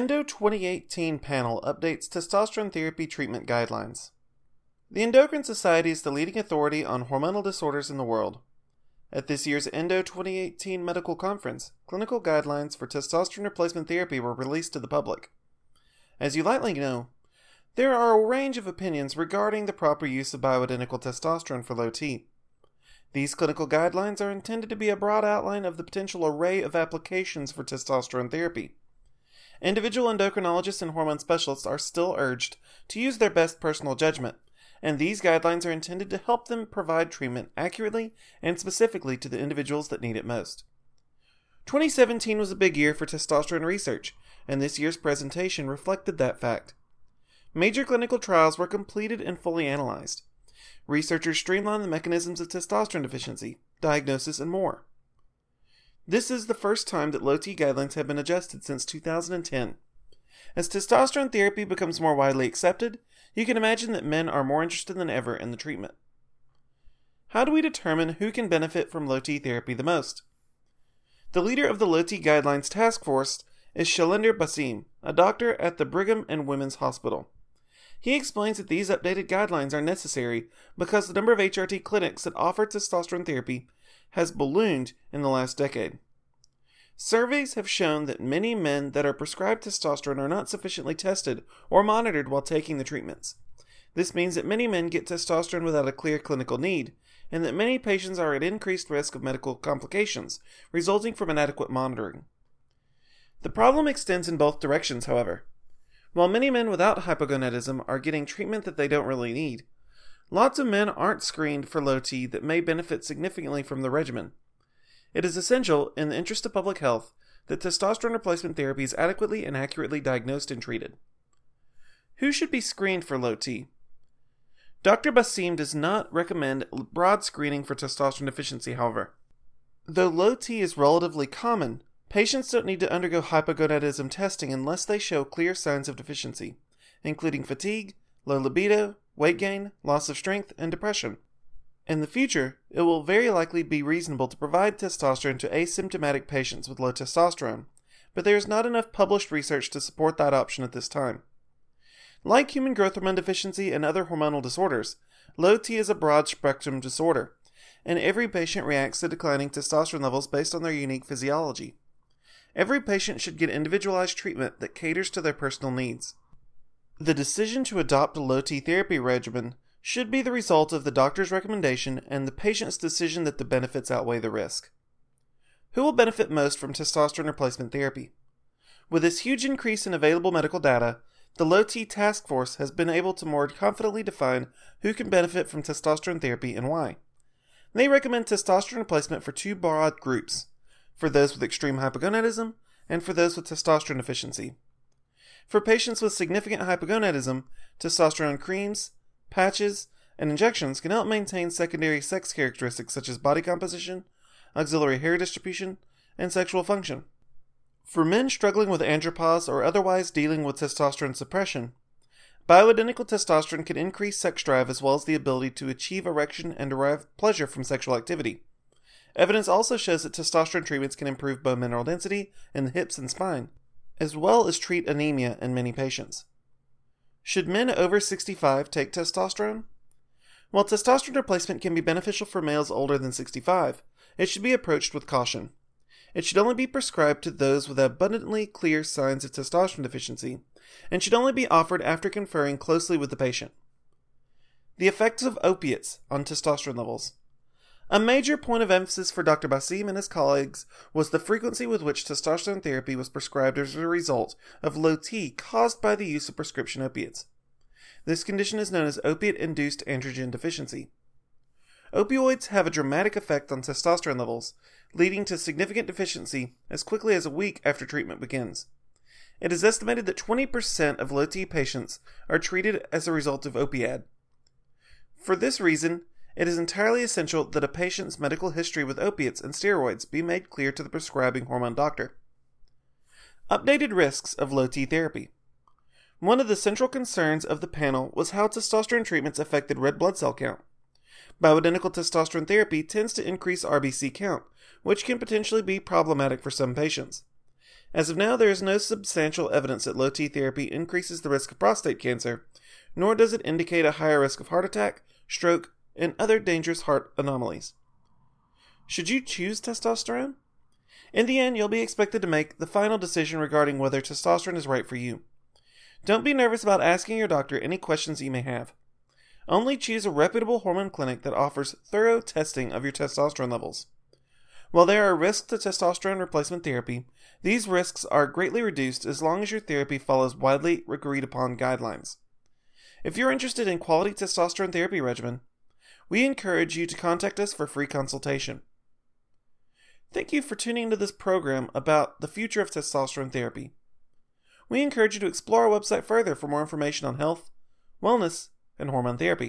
Endo 2018 panel updates testosterone therapy treatment guidelines. The Endocrine Society is the leading authority on hormonal disorders in the world. At this year's Endo 2018 medical conference, clinical guidelines for testosterone replacement therapy were released to the public. As you likely know, there are a range of opinions regarding the proper use of bioidentical testosterone for low T. These clinical guidelines are intended to be a broad outline of the potential array of applications for testosterone therapy. Individual endocrinologists and hormone specialists are still urged to use their best personal judgment, and these guidelines are intended to help them provide treatment accurately and specifically to the individuals that need it most. 2017 was a big year for testosterone research, and this year's presentation reflected that fact. Major clinical trials were completed and fully analyzed. Researchers streamlined the mechanisms of testosterone deficiency, diagnosis, and more. This is the first time that low T guidelines have been adjusted since 2010. As testosterone therapy becomes more widely accepted, you can imagine that men are more interested than ever in the treatment. How do we determine who can benefit from low T therapy the most? The leader of the low T guidelines task force is Shalender Bhasin, a doctor at the Brigham and Women's Hospital. He explains that these updated guidelines are necessary because the number of HRT clinics that offer testosterone therapy has ballooned in the last decade. Surveys have shown that many men that are prescribed testosterone are not sufficiently tested or monitored while taking the treatments. This means that many men get testosterone without a clear clinical need, and that many patients are at increased risk of medical complications resulting from inadequate monitoring. The problem extends in both directions, however. While many men without hypogonadism are getting treatment that they don't really need, Lots of men aren't screened for low T that may benefit significantly from the regimen. It is essential, in the interest of public health, that testosterone replacement therapy is adequately and accurately diagnosed and treated. Who should be screened for low T? Dr. Bhasin does not recommend broad screening for testosterone deficiency, however. Though low T is relatively common, patients don't need to undergo hypogonadism testing unless they show clear signs of deficiency, including fatigue, low libido, weight gain, loss of strength, and depression. In the future, it will very likely be reasonable to provide testosterone to asymptomatic patients with low testosterone, but there is not enough published research to support that option at this time. Like human growth hormone deficiency and other hormonal disorders, low T is a broad spectrum disorder, and every patient reacts to declining testosterone levels based on their unique physiology. Every patient should get individualized treatment that caters to their personal needs. The decision to adopt a low T therapy regimen should be the result of the doctor's recommendation and the patient's decision that the benefits outweigh the risk. Who will benefit most from testosterone replacement therapy? With this huge increase in available medical data, the Low T Task Force has been able to more confidently define who can benefit from testosterone therapy and why. They recommend testosterone replacement for two broad groups for those with extreme hypogonadism and for those with testosterone deficiency. For patients with significant hypogonadism, testosterone creams, patches, and injections can help maintain secondary sex characteristics such as body composition, auxiliary hair distribution, and sexual function. For men struggling with andropause or otherwise dealing with testosterone suppression, bioidentical testosterone can increase sex drive as well as the ability to achieve erection and derive pleasure from sexual activity. Evidence also shows that testosterone treatments can improve bone mineral density in the hips and spine, as well as treat anemia in many patients. Should men over 65 take testosterone? While testosterone replacement can be beneficial for males older than 65, it should be approached with caution. It should only be prescribed to those with abundantly clear signs of testosterone deficiency, and should only be offered after conferring closely with the patient. The effects of opiates on testosterone levels. A major point of emphasis for Dr. Bhasin and his colleagues was the frequency with which testosterone therapy was prescribed as a result of low T caused by the use of prescription opiates. This condition is known as opiate induced androgen deficiency. Opioids have a dramatic effect on testosterone levels, leading to significant deficiency as quickly as a week after treatment begins. It is estimated that 20% of low T patients are treated as a result of opiate. For this reason, it is entirely essential that a patient's medical history with opiates and steroids be made clear to the prescribing hormone doctor. Updated risks of low T therapy. One of the central concerns of the panel was how testosterone treatments affected red blood cell count. Bioidentical testosterone therapy tends to increase RBC count, which can potentially be problematic for some patients. As of now, there is no substantial evidence that low T therapy increases the risk of prostate cancer, nor does it indicate a higher risk of heart attack, stroke, and other dangerous heart anomalies. Should you choose testosterone? In the end, you'll be expected to make the final decision regarding whether testosterone is right for you. Don't be nervous about asking your doctor any questions you may have. Only choose a reputable hormone clinic that offers thorough testing of your testosterone levels. While there are risks to testosterone replacement therapy, these risks are greatly reduced as long as your therapy follows widely agreed upon guidelines. If you're interested in quality testosterone therapy regimen, we encourage you to contact us for free consultation. Thank you for tuning into this program about the future of testosterone therapy. We encourage you to explore our website further for more information on health, wellness, and hormone therapy.